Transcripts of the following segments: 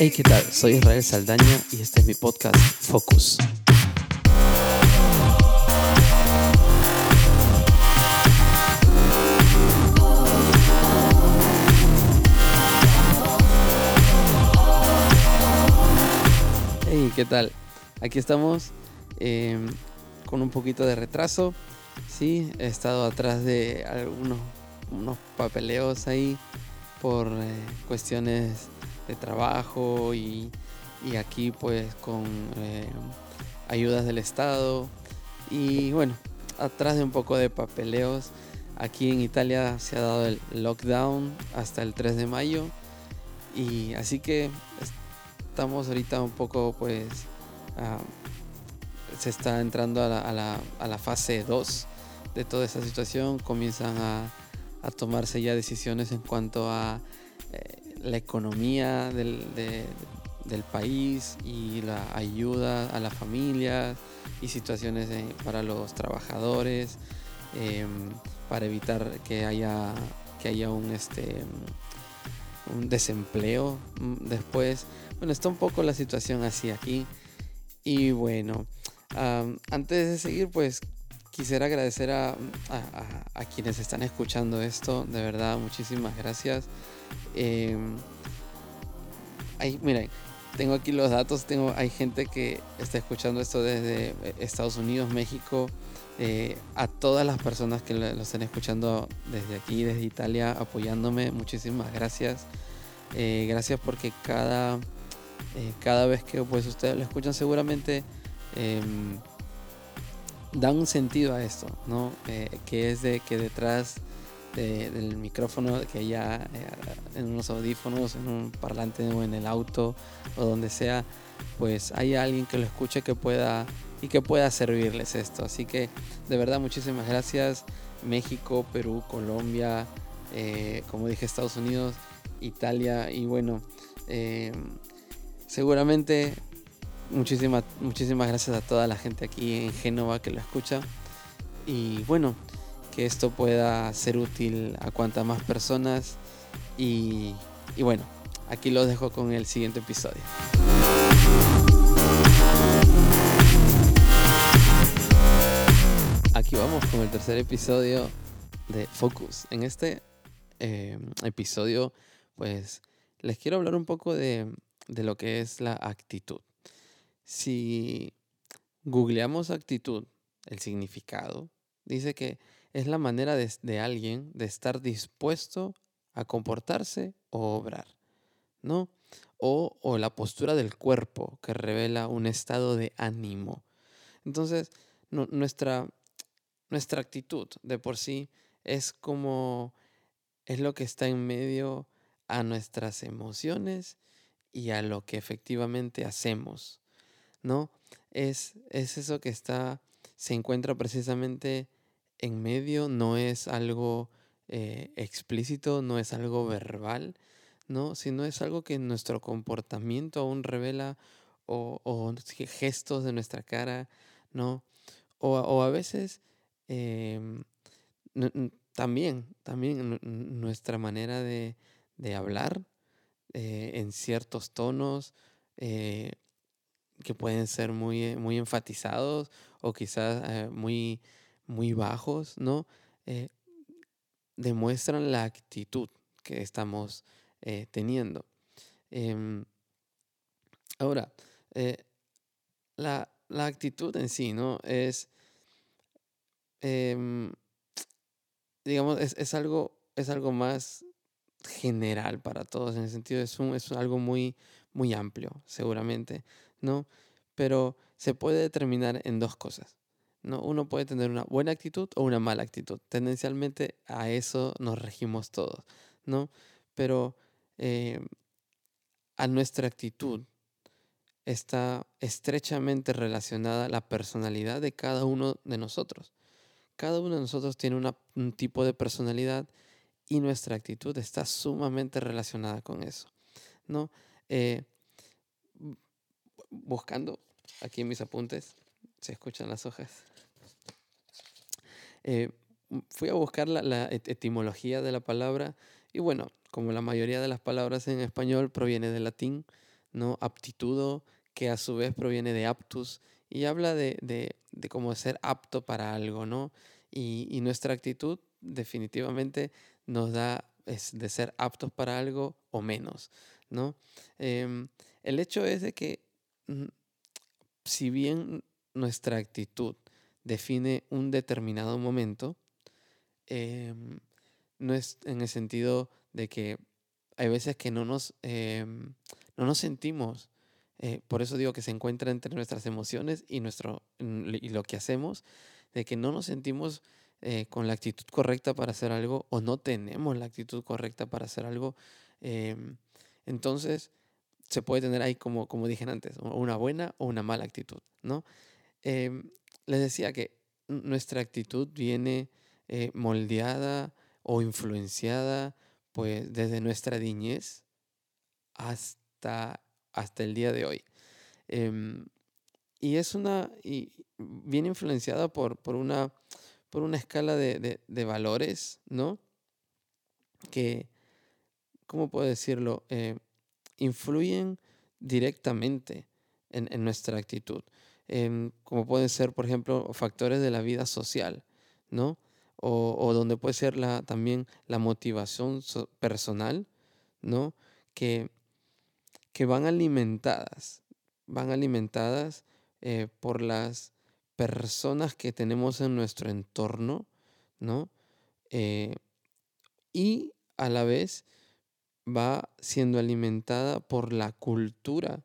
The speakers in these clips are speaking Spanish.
Hey, ¿qué tal? Soy Israel Saldaña y este es mi podcast Focus. Hey, ¿qué tal? Aquí estamos em, con un poquito de retraso. Sí, he estado atrás de algunos unos papeleos ahí por eh, cuestiones de trabajo y, aquí pues con eh, ayudas del Estado. Y bueno, atrás de un poco de papeleos, aquí en Italia se ha dado el lockdown hasta el 3 de mayo. Y así que estamos ahorita un poco pues se está entrando a la, a la, a la fase 2 de toda esta situación, comienzan a, a tomarse ya decisiones en cuanto a la economía del, del, país y la ayuda a la familia y situaciones para los trabajadores em, para evitar que haya que haya un este un desempleo mm, después. Bueno está un poco la situación así aquí. Y bueno antes de seguir pues quisiera agradecer a, a, quienes están escuchando esto, de verdad, muchísimas gracias. Eh, miren, tengo aquí los datos, tengo, hay gente que está escuchando esto desde eh, Estados Unidos, México, eh, a todas las personas que lo, están escuchando desde aquí, desde Italia, apoyándome, muchísimas gracias. gracias porque cada, cada vez que pues ustedes lo escuchan seguramente em, da un sentido a esto, ¿no? Eh, que es de que detrás del micrófono, que haya eh, en unos audífonos, en un parlante o en el auto o donde sea, pues hay alguien que lo escuche que pueda y que pueda servirles esto. Así que de verdad muchísimas gracias. México, Perú, Colombia, eh, como dije Estados Unidos, Italia y bueno, seguramente Muchísimas, muchísimas gracias a toda la gente aquí en Génova que lo escucha. Y bueno, que esto pueda ser útil a cuantas más personas. Y, y bueno, aquí los dejo con el siguiente episodio. Aquí vamos con el tercer episodio de Focus. En este eh, episodio, pues les quiero hablar un poco de, de lo que es la actitud si googleamos actitud, el significado, dice que es la manera de, alguien de estar dispuesto a comportarse o obrar, ¿no? O, o, la postura del cuerpo que revela un estado de ánimo. Entonces, nuestra, nuestra actitud de por sí es como, es lo que está en medio a nuestras emociones y a lo que efectivamente hacemos. ¿no? Es, es eso que está, se encuentra precisamente en medio, no es algo eh, explícito, no es algo verbal, ¿no? Sino es algo que nuestro comportamiento aún revela o, gestos de nuestra cara, ¿no? O, a veces em, también, también nuestra manera de, hablar eh, en ciertos tonos, eh, que pueden ser muy, muy enfatizados o quizás muy, muy bajos, ¿no? Eh, demuestran la actitud que estamos teniendo. Em, ahora, la, actitud en sí, ¿no? Es, em, digamos, es, algo, es algo más general para todos, en el sentido, es, un, es algo muy, muy amplio, seguramente. ¿no? Pero se puede determinar en dos cosas. ¿No? Uno puede tener una buena actitud o una mala actitud. Tendencialmente a eso nos regimos todos, ¿no? Pero eh, a nuestra actitud está estrechamente relacionada la personalidad de cada uno de nosotros. Cada uno de nosotros tiene un tipo de personalidad y nuestra actitud está sumamente relacionada con eso, ¿no? Eh, buscando aquí en mis apuntes, se escuchan las hojas. Eh, fui a buscar la, etimología de la palabra y bueno, como la mayoría de las palabras en español proviene del latín, ¿no? Aptitudo, que a su vez proviene de aptus y habla de, de, de cómo ser apto para algo, ¿no? Y, y, nuestra actitud definitivamente nos da es de ser aptos para algo o menos, ¿no? Eh, el hecho es de que mm, si bien nuestra actitud define un determinado momento, eh, no es en el sentido de que hay veces que no nos, eh, no nos sentimos, eh, por eso digo que se encuentra entre nuestras emociones y, nuestro, y lo que hacemos, de que no nos sentimos eh, con la actitud correcta para hacer algo o no tenemos la actitud correcta para hacer algo. Em, entonces, se puede tener ahí, como, como dije antes, una buena o una mala actitud, ¿no? Em, les decía que nuestra actitud viene eh, moldeada o influenciada pues desde nuestra niñez hasta, hasta el día de hoy. Em, y es una, y viene influenciada por, por, una, por una escala de, de, valores, ¿no? Que, ¿cómo puedo decirlo? Eh, influyen directamente en, en nuestra actitud. Em, como pueden ser, por ejemplo, factores de la vida social, ¿no? O, donde puede ser la, también la motivación personal, ¿no? Que, que van alimentadas, van alimentadas eh, por las personas que tenemos en nuestro entorno, ¿no? Eh, y a la vez va siendo alimentada por la cultura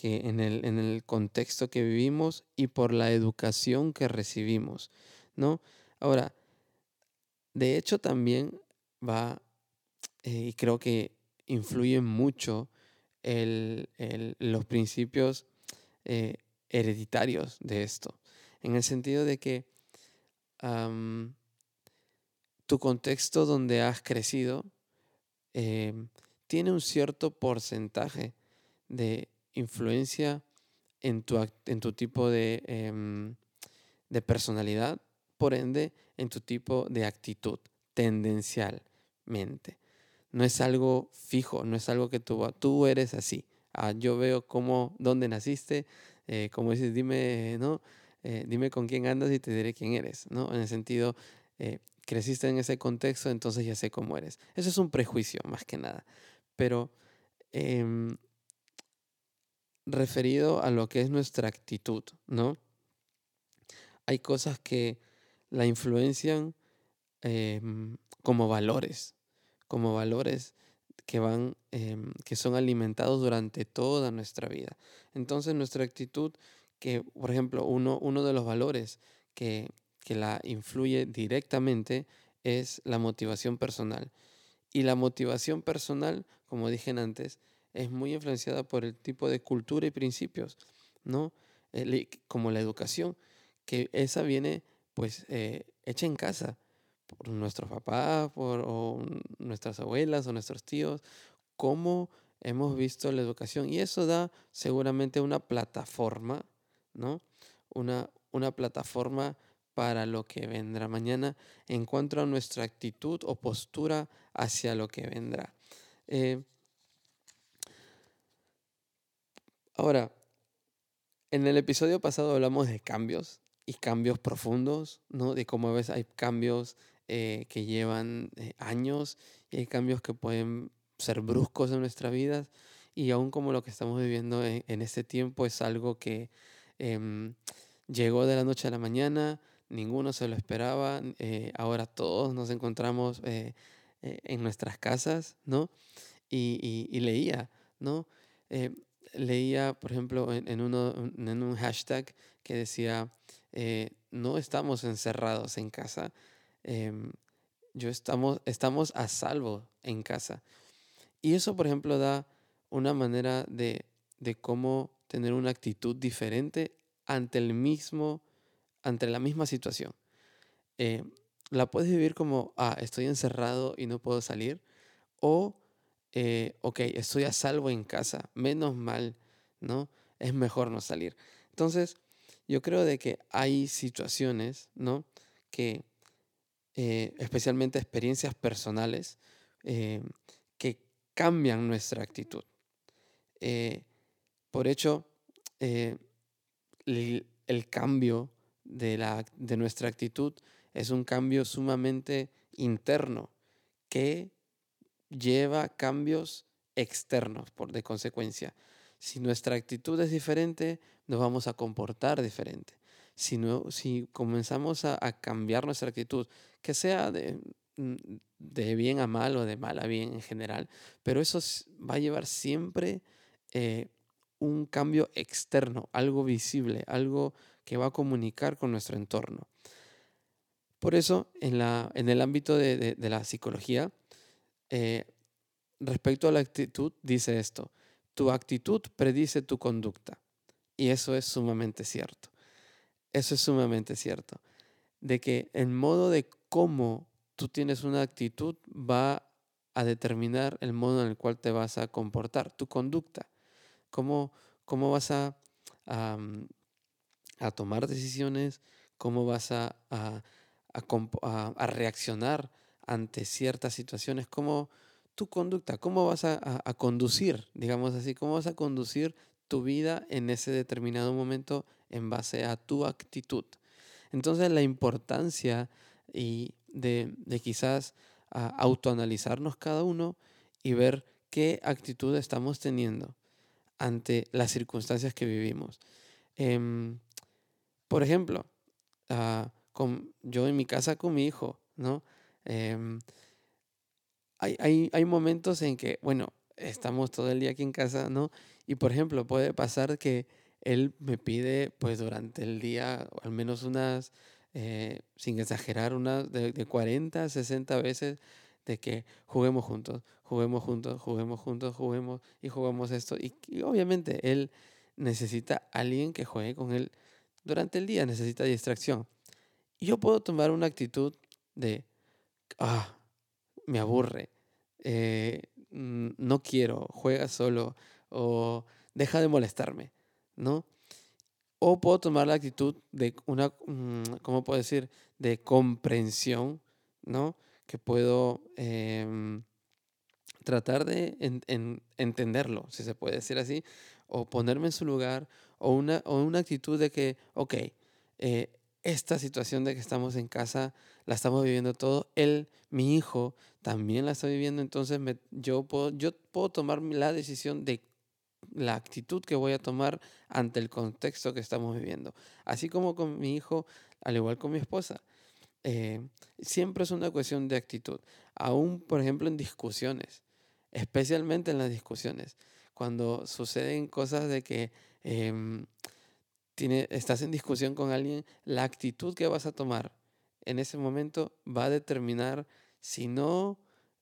que en el, en el contexto que vivimos y por la educación que recibimos, ¿no? Ahora, de hecho también va, eh, y creo que influye mucho el, el, los principios eh, hereditarios de esto, en el sentido de que tu contexto donde has crecido eh, tiene un cierto porcentaje de influencia en tu, en tu tipo de, eh, de personalidad, por ende, en tu tipo de actitud, tendencialmente. No es algo fijo, no es algo que tú, tú eres así. Ah, yo veo cómo, dónde naciste, eh, como dices, dime, ¿no? Eh, dime con quién andas y te diré quién eres, ¿no? En el sentido, eh, creciste en ese contexto, entonces ya sé cómo eres. Eso es un prejuicio, más que nada. Pero em, referido a lo que es nuestra actitud, ¿no? Hay cosas que la influencian em, como valores, como valores que van, em, que son alimentados durante toda nuestra vida. Entonces nuestra actitud, que por ejemplo uno, uno de los valores que, que la influye directamente es la motivación personal. Y la motivación personal, como dije antes, es muy influenciada por el tipo de cultura y principios, ¿no? como la educación, que esa viene pues eh, hecha en casa por nuestros papás, por nuestras abuelas o nuestros tíos, cómo hemos visto la educación. Y eso da seguramente una plataforma, ¿no? Una, una plataforma para lo que vendrá mañana en cuanto a nuestra actitud o postura hacia lo que vendrá. Eh, Ahora, en el episodio pasado hablamos de cambios y cambios profundos, ¿no? De cómo a veces hay cambios eh, que llevan eh, años y hay cambios que pueden ser bruscos en nuestra vida y aún como lo que estamos viviendo en, este tiempo es algo que em, llegó de la noche a la mañana, ninguno se lo esperaba, eh, ahora todos nos encontramos en nuestras casas, ¿no? Y, y leía, ¿no? Leía, por ejemplo, en, en un hashtag que decía, eh, no estamos encerrados en casa, em, yo estamos, estamos a salvo en casa. Y eso, por ejemplo, da una manera de, de cómo tener una actitud diferente ante el mismo, ante la misma situación. Eh, la puedes vivir como, ah, estoy encerrado y no puedo salir, o eh, ok, estoy a salvo en casa, menos mal, ¿no? Es mejor no salir. Entonces, yo creo de que hay situaciones, ¿no? Que, eh, especialmente experiencias personales, eh, que cambian nuestra actitud. por hecho, eh, el, cambio de, la, de nuestra actitud es un cambio sumamente interno que lleva cambios externos por de consecuencia. Si nuestra actitud es diferente, nos vamos a comportar diferente. Si, no, si comenzamos a, cambiar nuestra actitud, que sea de, mm, de, bien a mal o de mal a bien en general, pero eso va a llevar siempre eh, un cambio externo, algo visible, algo que va a comunicar con nuestro entorno. Por eso, en, la, en el ámbito de, la psicología, eh, respecto a la actitud, dice esto, tu actitud predice tu conducta. Y eso es sumamente cierto. Eso es sumamente cierto. De que el modo de cómo tú tienes una actitud va a determinar el modo en el cual te vas a comportar, tu conducta. Cómo, cómo vas a, a, tomar decisiones, cómo vas a, a, reaccionar ante ciertas situaciones, cómo tu conducta, cómo vas a, conducir, digamos así, cómo vas a conducir tu vida en ese determinado momento en base a tu actitud. Entonces la importancia y de, quizás autoanalizarnos cada uno y ver qué actitud estamos teniendo ante las circunstancias que vivimos. Em, por ejemplo, ah, con, yo en mi casa con mi hijo, ¿no? Em, hay, hay, momentos en que, bueno, estamos todo el día aquí en casa, ¿no? Y por ejemplo, puede pasar que él me pide, pues durante el día, al menos unas, eh, sin exagerar, unas de, de, 40, 60 veces, de que juguemos juntos, juguemos juntos, juguemos juntos, juguemos y jugamos esto. Y, y obviamente él necesita alguien que juegue con él durante el día, necesita distracción. Y yo puedo tomar una actitud de, ah, me aburre, eh, no quiero, juega solo o deja de molestarme, ¿no? O puedo tomar la actitud de una, mm, ¿cómo puedo decir? De comprensión, ¿no? Que puedo em, tratar de entenderlo, si se puede decir así, o ponerme en su lugar, o una, o una actitud de que, ok, eh, esta situación de que estamos en casa la estamos viviendo todo. Él, mi hijo, también la está viviendo. Entonces yo, puedo, yo puedo tomar la decisión de la actitud que voy a tomar ante el contexto que estamos viviendo. Así como con mi hijo, al igual con mi esposa. Eh, siempre es una cuestión de actitud. Aún, por ejemplo, en discusiones, especialmente en las discusiones, cuando suceden cosas de que... Em, estás en discusión con alguien, la actitud que vas a tomar en ese momento va a determinar, si no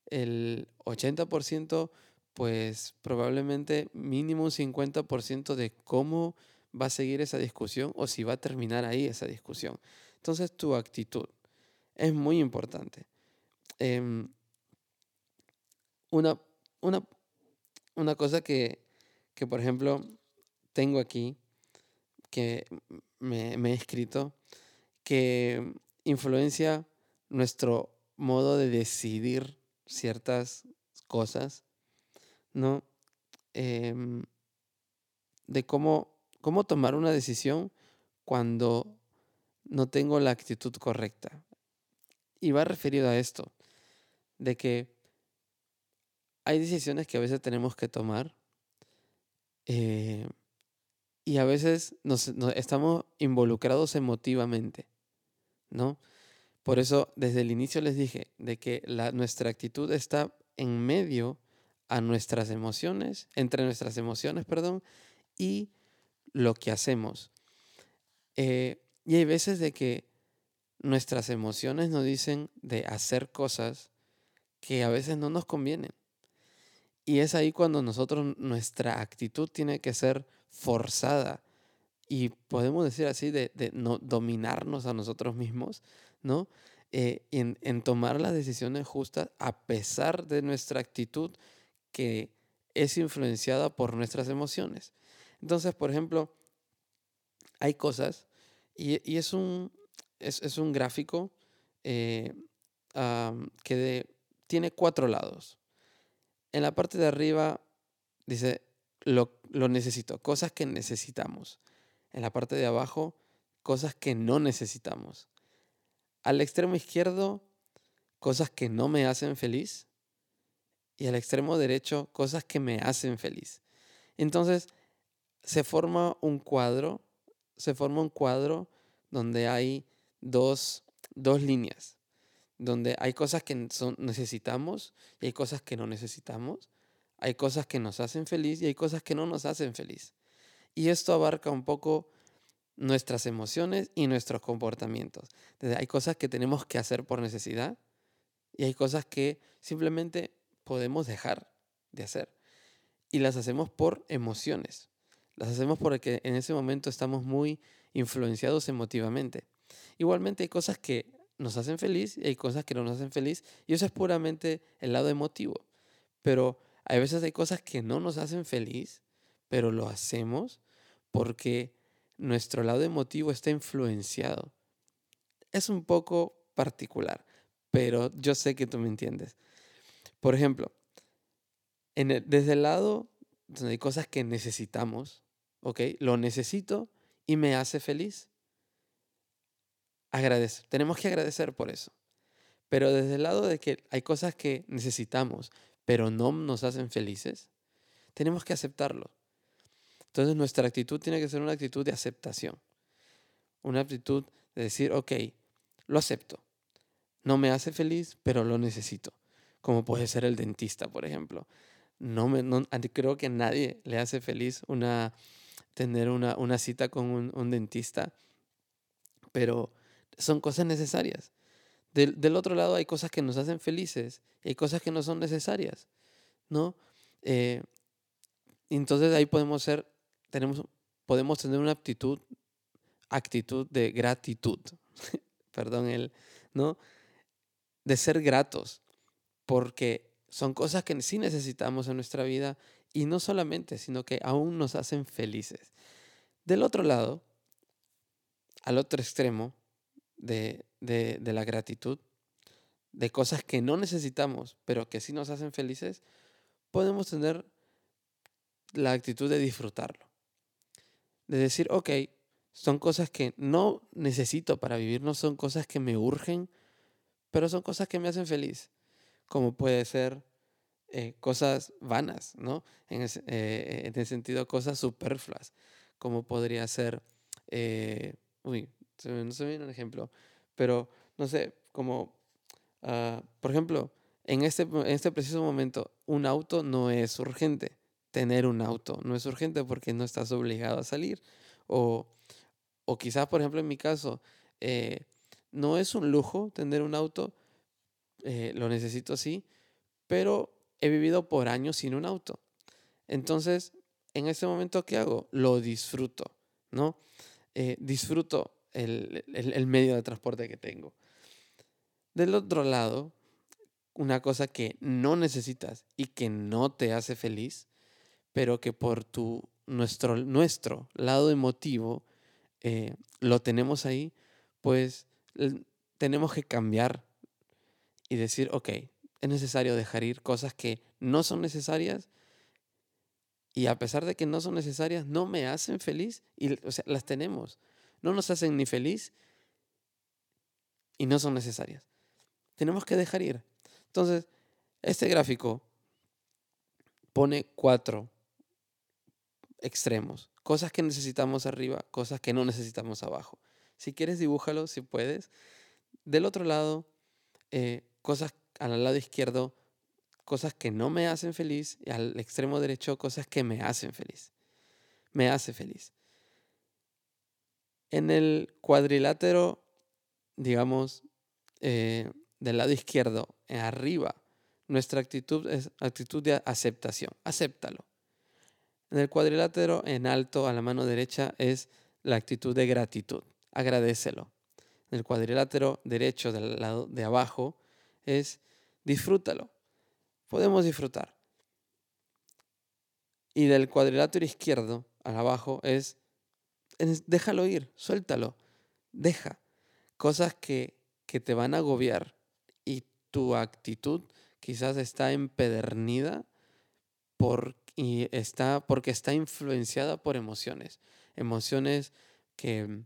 el 80%, pues probablemente mínimo un 50% de cómo va a seguir esa discusión o si va a terminar ahí esa discusión. Entonces tu actitud es muy importante. Em, una, una, una, cosa que, que, por ejemplo, tengo aquí que me, he escrito que influencia nuestro modo de decidir ciertas cosas, ¿no? Em, de cómo, cómo tomar una decisión cuando no tengo la actitud correcta. Y va referido a esto, de que hay decisiones que a veces tenemos que tomar eh, y a veces nos, estamos involucrados emotivamente, ¿no? Por eso desde el inicio les dije de que la, nuestra actitud está en medio a nuestras emociones, entre nuestras emociones, perdón, y lo que hacemos. Eh, y hay veces de que nuestras emociones nos dicen de hacer cosas que a veces no nos convienen. Y es ahí cuando nosotros, nuestra actitud tiene que ser forzada y podemos decir así, de, no dominarnos a nosotros mismos, ¿no? Eh, en, en, tomar las decisiones justas a pesar de nuestra actitud que es influenciada por nuestras emociones. Entonces, por ejemplo, hay cosas, y, y es, un, es, es, un gráfico eh, que tiene cuatro lados. En la parte de arriba dice lo, lo necesito, cosas que necesitamos. En la parte de abajo, cosas que no necesitamos. Al extremo izquierdo, cosas que no me hacen feliz. Y al extremo derecho, cosas que me hacen feliz. Entonces, se forma un cuadro, se forma un cuadro donde hay dos, dos líneas, donde hay cosas que son, necesitamos y hay cosas que no necesitamos. Hay cosas que nos hacen feliz y hay cosas que no nos hacen feliz. Y esto abarca un poco nuestras emociones y nuestros comportamientos. hay cosas que tenemos que hacer por necesidad y hay cosas que simplemente podemos dejar de hacer. Y las hacemos por emociones. Las hacemos porque en ese momento estamos muy influenciados emotivamente. Igualmente hay cosas que nos hacen feliz y hay cosas que no nos hacen feliz y eso es puramente el lado emotivo. Pero hay veces hay cosas que no nos hacen feliz, pero lo hacemos porque nuestro lado emotivo está influenciado. Es un poco particular, pero yo sé que tú me entiendes. Por ejemplo, desde el lado donde hay cosas que necesitamos, ¿ok? Lo necesito y me hace feliz. Agradecer. Tenemos que agradecer por eso. Pero desde el lado de que hay cosas que necesitamos, pero no nos hacen felices, tenemos que aceptarlo. Entonces nuestra actitud tiene que ser una actitud de aceptación. Una actitud de decir, ok, lo acepto. No me hace feliz, pero lo necesito. Como puede ser el dentista, por ejemplo. No me, creo que a nadie le hace feliz tener una, cita con un, dentista, pero son cosas necesarias. Del, del, otro lado hay cosas que nos hacen felices y hay cosas que no son necesarias, ¿no? Eh, entonces ahí podemos ser tenemos, podemos tener una actitud, actitud de gratitud, perdón, el, ¿no? De ser gratos, porque son cosas que sí necesitamos en nuestra vida y no solamente, sino que aún nos hacen felices. Del otro lado, al otro extremo de, de, de la gratitud, de cosas que no necesitamos, pero que sí nos hacen felices, podemos tener la actitud de disfrutarlo de decir, ok, son cosas que no necesito para vivir, no son cosas que me urgen, pero son cosas que me hacen feliz, como puede ser eh, cosas vanas, ¿no? En ese, eh, en ese, sentido, cosas superfluas, como podría ser, eh, uy, no se me viene un ejemplo, pero no sé, como, uh, por ejemplo, en este, en este preciso momento, un auto no es urgente, tener un auto. No es urgente porque no estás obligado a salir. O, o quizás, por ejemplo, en mi caso, eh, no es un lujo tener un auto, eh, lo necesito sí, pero he vivido por años sin un auto. Entonces, en este momento, ¿qué hago? Lo disfruto, ¿no? Eh, disfruto el, el medio de transporte que tengo. Del otro lado, una cosa que no necesitas y que no te hace feliz pero que por tu, nuestro, nuestro lado emotivo eh, lo tenemos ahí, pues tenemos que cambiar y decir, ok, es necesario dejar ir cosas que no son necesarias y a pesar de que no son necesarias, no me hacen feliz y o sea, las tenemos. No nos hacen ni feliz y no son necesarias. Tenemos que dejar ir. Entonces, este gráfico pone cuatro extremos. Cosas que necesitamos arriba, cosas que no necesitamos abajo. Si quieres, dibújalo, si puedes. Del otro lado, eh, cosas al lado izquierdo, cosas que no me hacen feliz. Y al extremo derecho, cosas que me hacen feliz. Me hace feliz. En el cuadrilátero, digamos, eh, del lado izquierdo, arriba, nuestra actitud es actitud de aceptación. Acéptalo. En el cuadrilátero, en alto a la mano derecha, es la actitud de gratitud. Agradecelo. En el cuadrilátero derecho del lado de abajo es disfrútalo. Podemos disfrutar. Y del cuadrilátero izquierdo al abajo es, déjalo ir, suéltalo, deja. Cosas que, que te van a agobiar y tu actitud quizás está empedernida por y está porque está influenciada por emociones, emociones que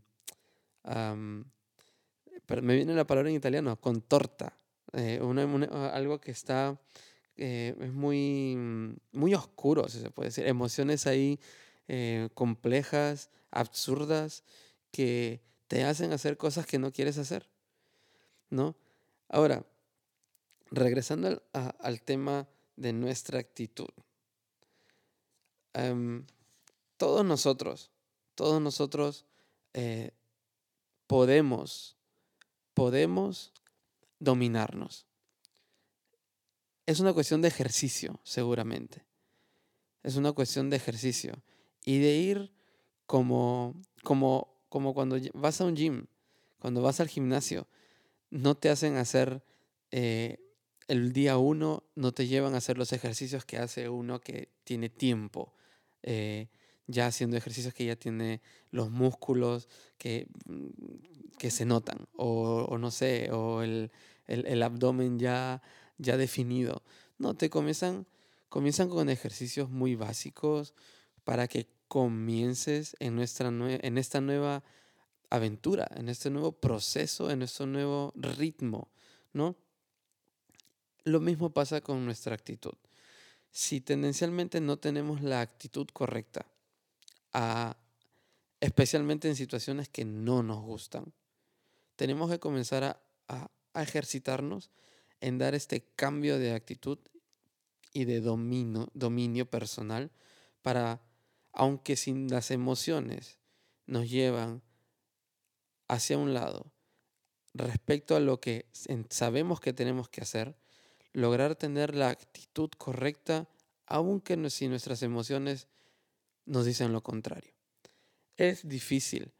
pero me viene la palabra en italiano, contorta, eh, algo que está eh, es muy, muy oscuro, si se puede decir, emociones ahí eh, complejas, absurdas, que te hacen hacer cosas que no quieres hacer, ¿no? Ahora, regresando al, tema de nuestra actitud. Em, todos nosotros, todos nosotros podemos, podemos dominarnos. Es una cuestión de ejercicio, seguramente. Es una cuestión de ejercicio. Y de ir como, como, como cuando vas a un gym, cuando vas al gimnasio, no te hacen hacer eh, el día uno, no te llevan a hacer los ejercicios que hace uno que tiene tiempo. Eh, ya haciendo ejercicios que ya tiene los músculos que, mm, que se notan, o, no sé, o el, abdomen ya, ya definido. No, te comienzan, comienzan con ejercicios muy básicos para que comiences en, nuestra en esta nueva aventura, en este nuevo proceso, en este nuevo ritmo, ¿no? Lo mismo pasa con nuestra actitud. Si tendencialmente no tenemos la actitud correcta, especialmente en situaciones que no nos gustan. Tenemos que comenzar a, ejercitarnos en dar este cambio de actitud y de dominio, dominio personal para, aunque sin las emociones nos llevan hacia un lado respecto a lo que sabemos que tenemos que hacer, lograr tener la actitud correcta, aunque si nuestras emociones nos dicen lo contrario. Es difícil.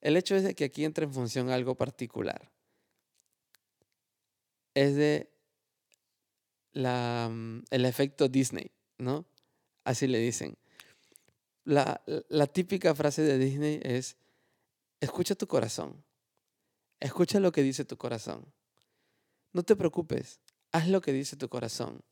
El hecho es de que aquí entra en función algo particular. Es de la, mm, el efecto Disney, ¿no? Así le dicen. La, la típica frase de Disney es, escucha tu corazón. Escucha lo que dice tu corazón. No te preocupes, haz lo que dice tu corazón.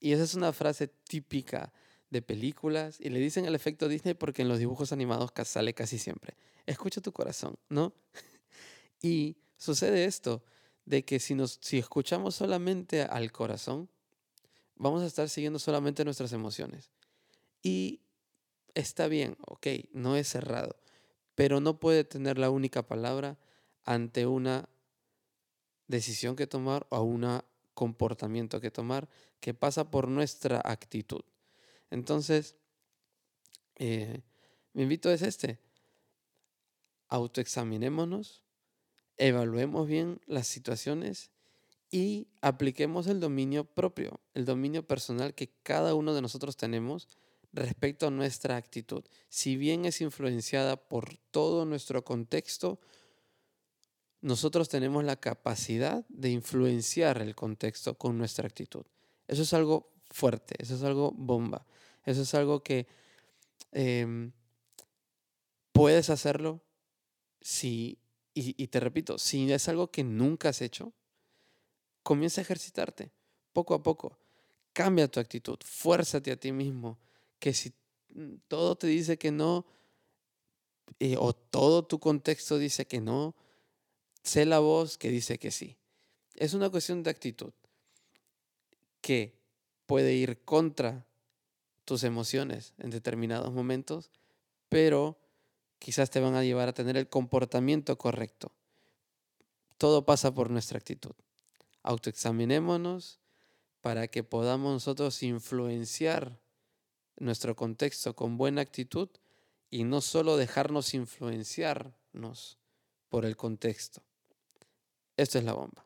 Y esa es una frase típica de películas y le dicen el efecto Disney porque en los dibujos animados sale casi siempre. Escucha tu corazón, ¿no? y sucede esto, de que si, nos, si escuchamos solamente al corazón, vamos a estar siguiendo solamente nuestras emociones. Y está bien, ok, no es cerrado, pero no puede tener la única palabra ante una decisión que tomar o un comportamiento que tomar que pasa por nuestra actitud. Entonces, eh, mi invito es este. Autoexaminémonos, evaluemos bien las situaciones y apliquemos el dominio propio, el dominio personal que cada uno de nosotros tenemos respecto a nuestra actitud. Si bien es influenciada por todo nuestro contexto, nosotros tenemos la capacidad de influenciar el contexto con nuestra actitud. Eso es algo fuerte, eso es algo bomba. Eso es algo que em, puedes hacerlo si, y, te repito, si es algo que nunca has hecho, comienza a ejercitarte poco a poco. Cambia tu actitud, fuérzate a ti mismo, que si todo te dice que no, eh, o todo tu contexto dice que no, sé la voz que dice que sí. Es una cuestión de actitud que puede ir contra tus emociones en determinados momentos, pero quizás te van a llevar a tener el comportamiento correcto. Todo pasa por nuestra actitud. Autoexaminémonos para que podamos nosotros influenciar nuestro contexto con buena actitud y no solo dejarnos influenciarnos por el contexto. Esto es la bomba.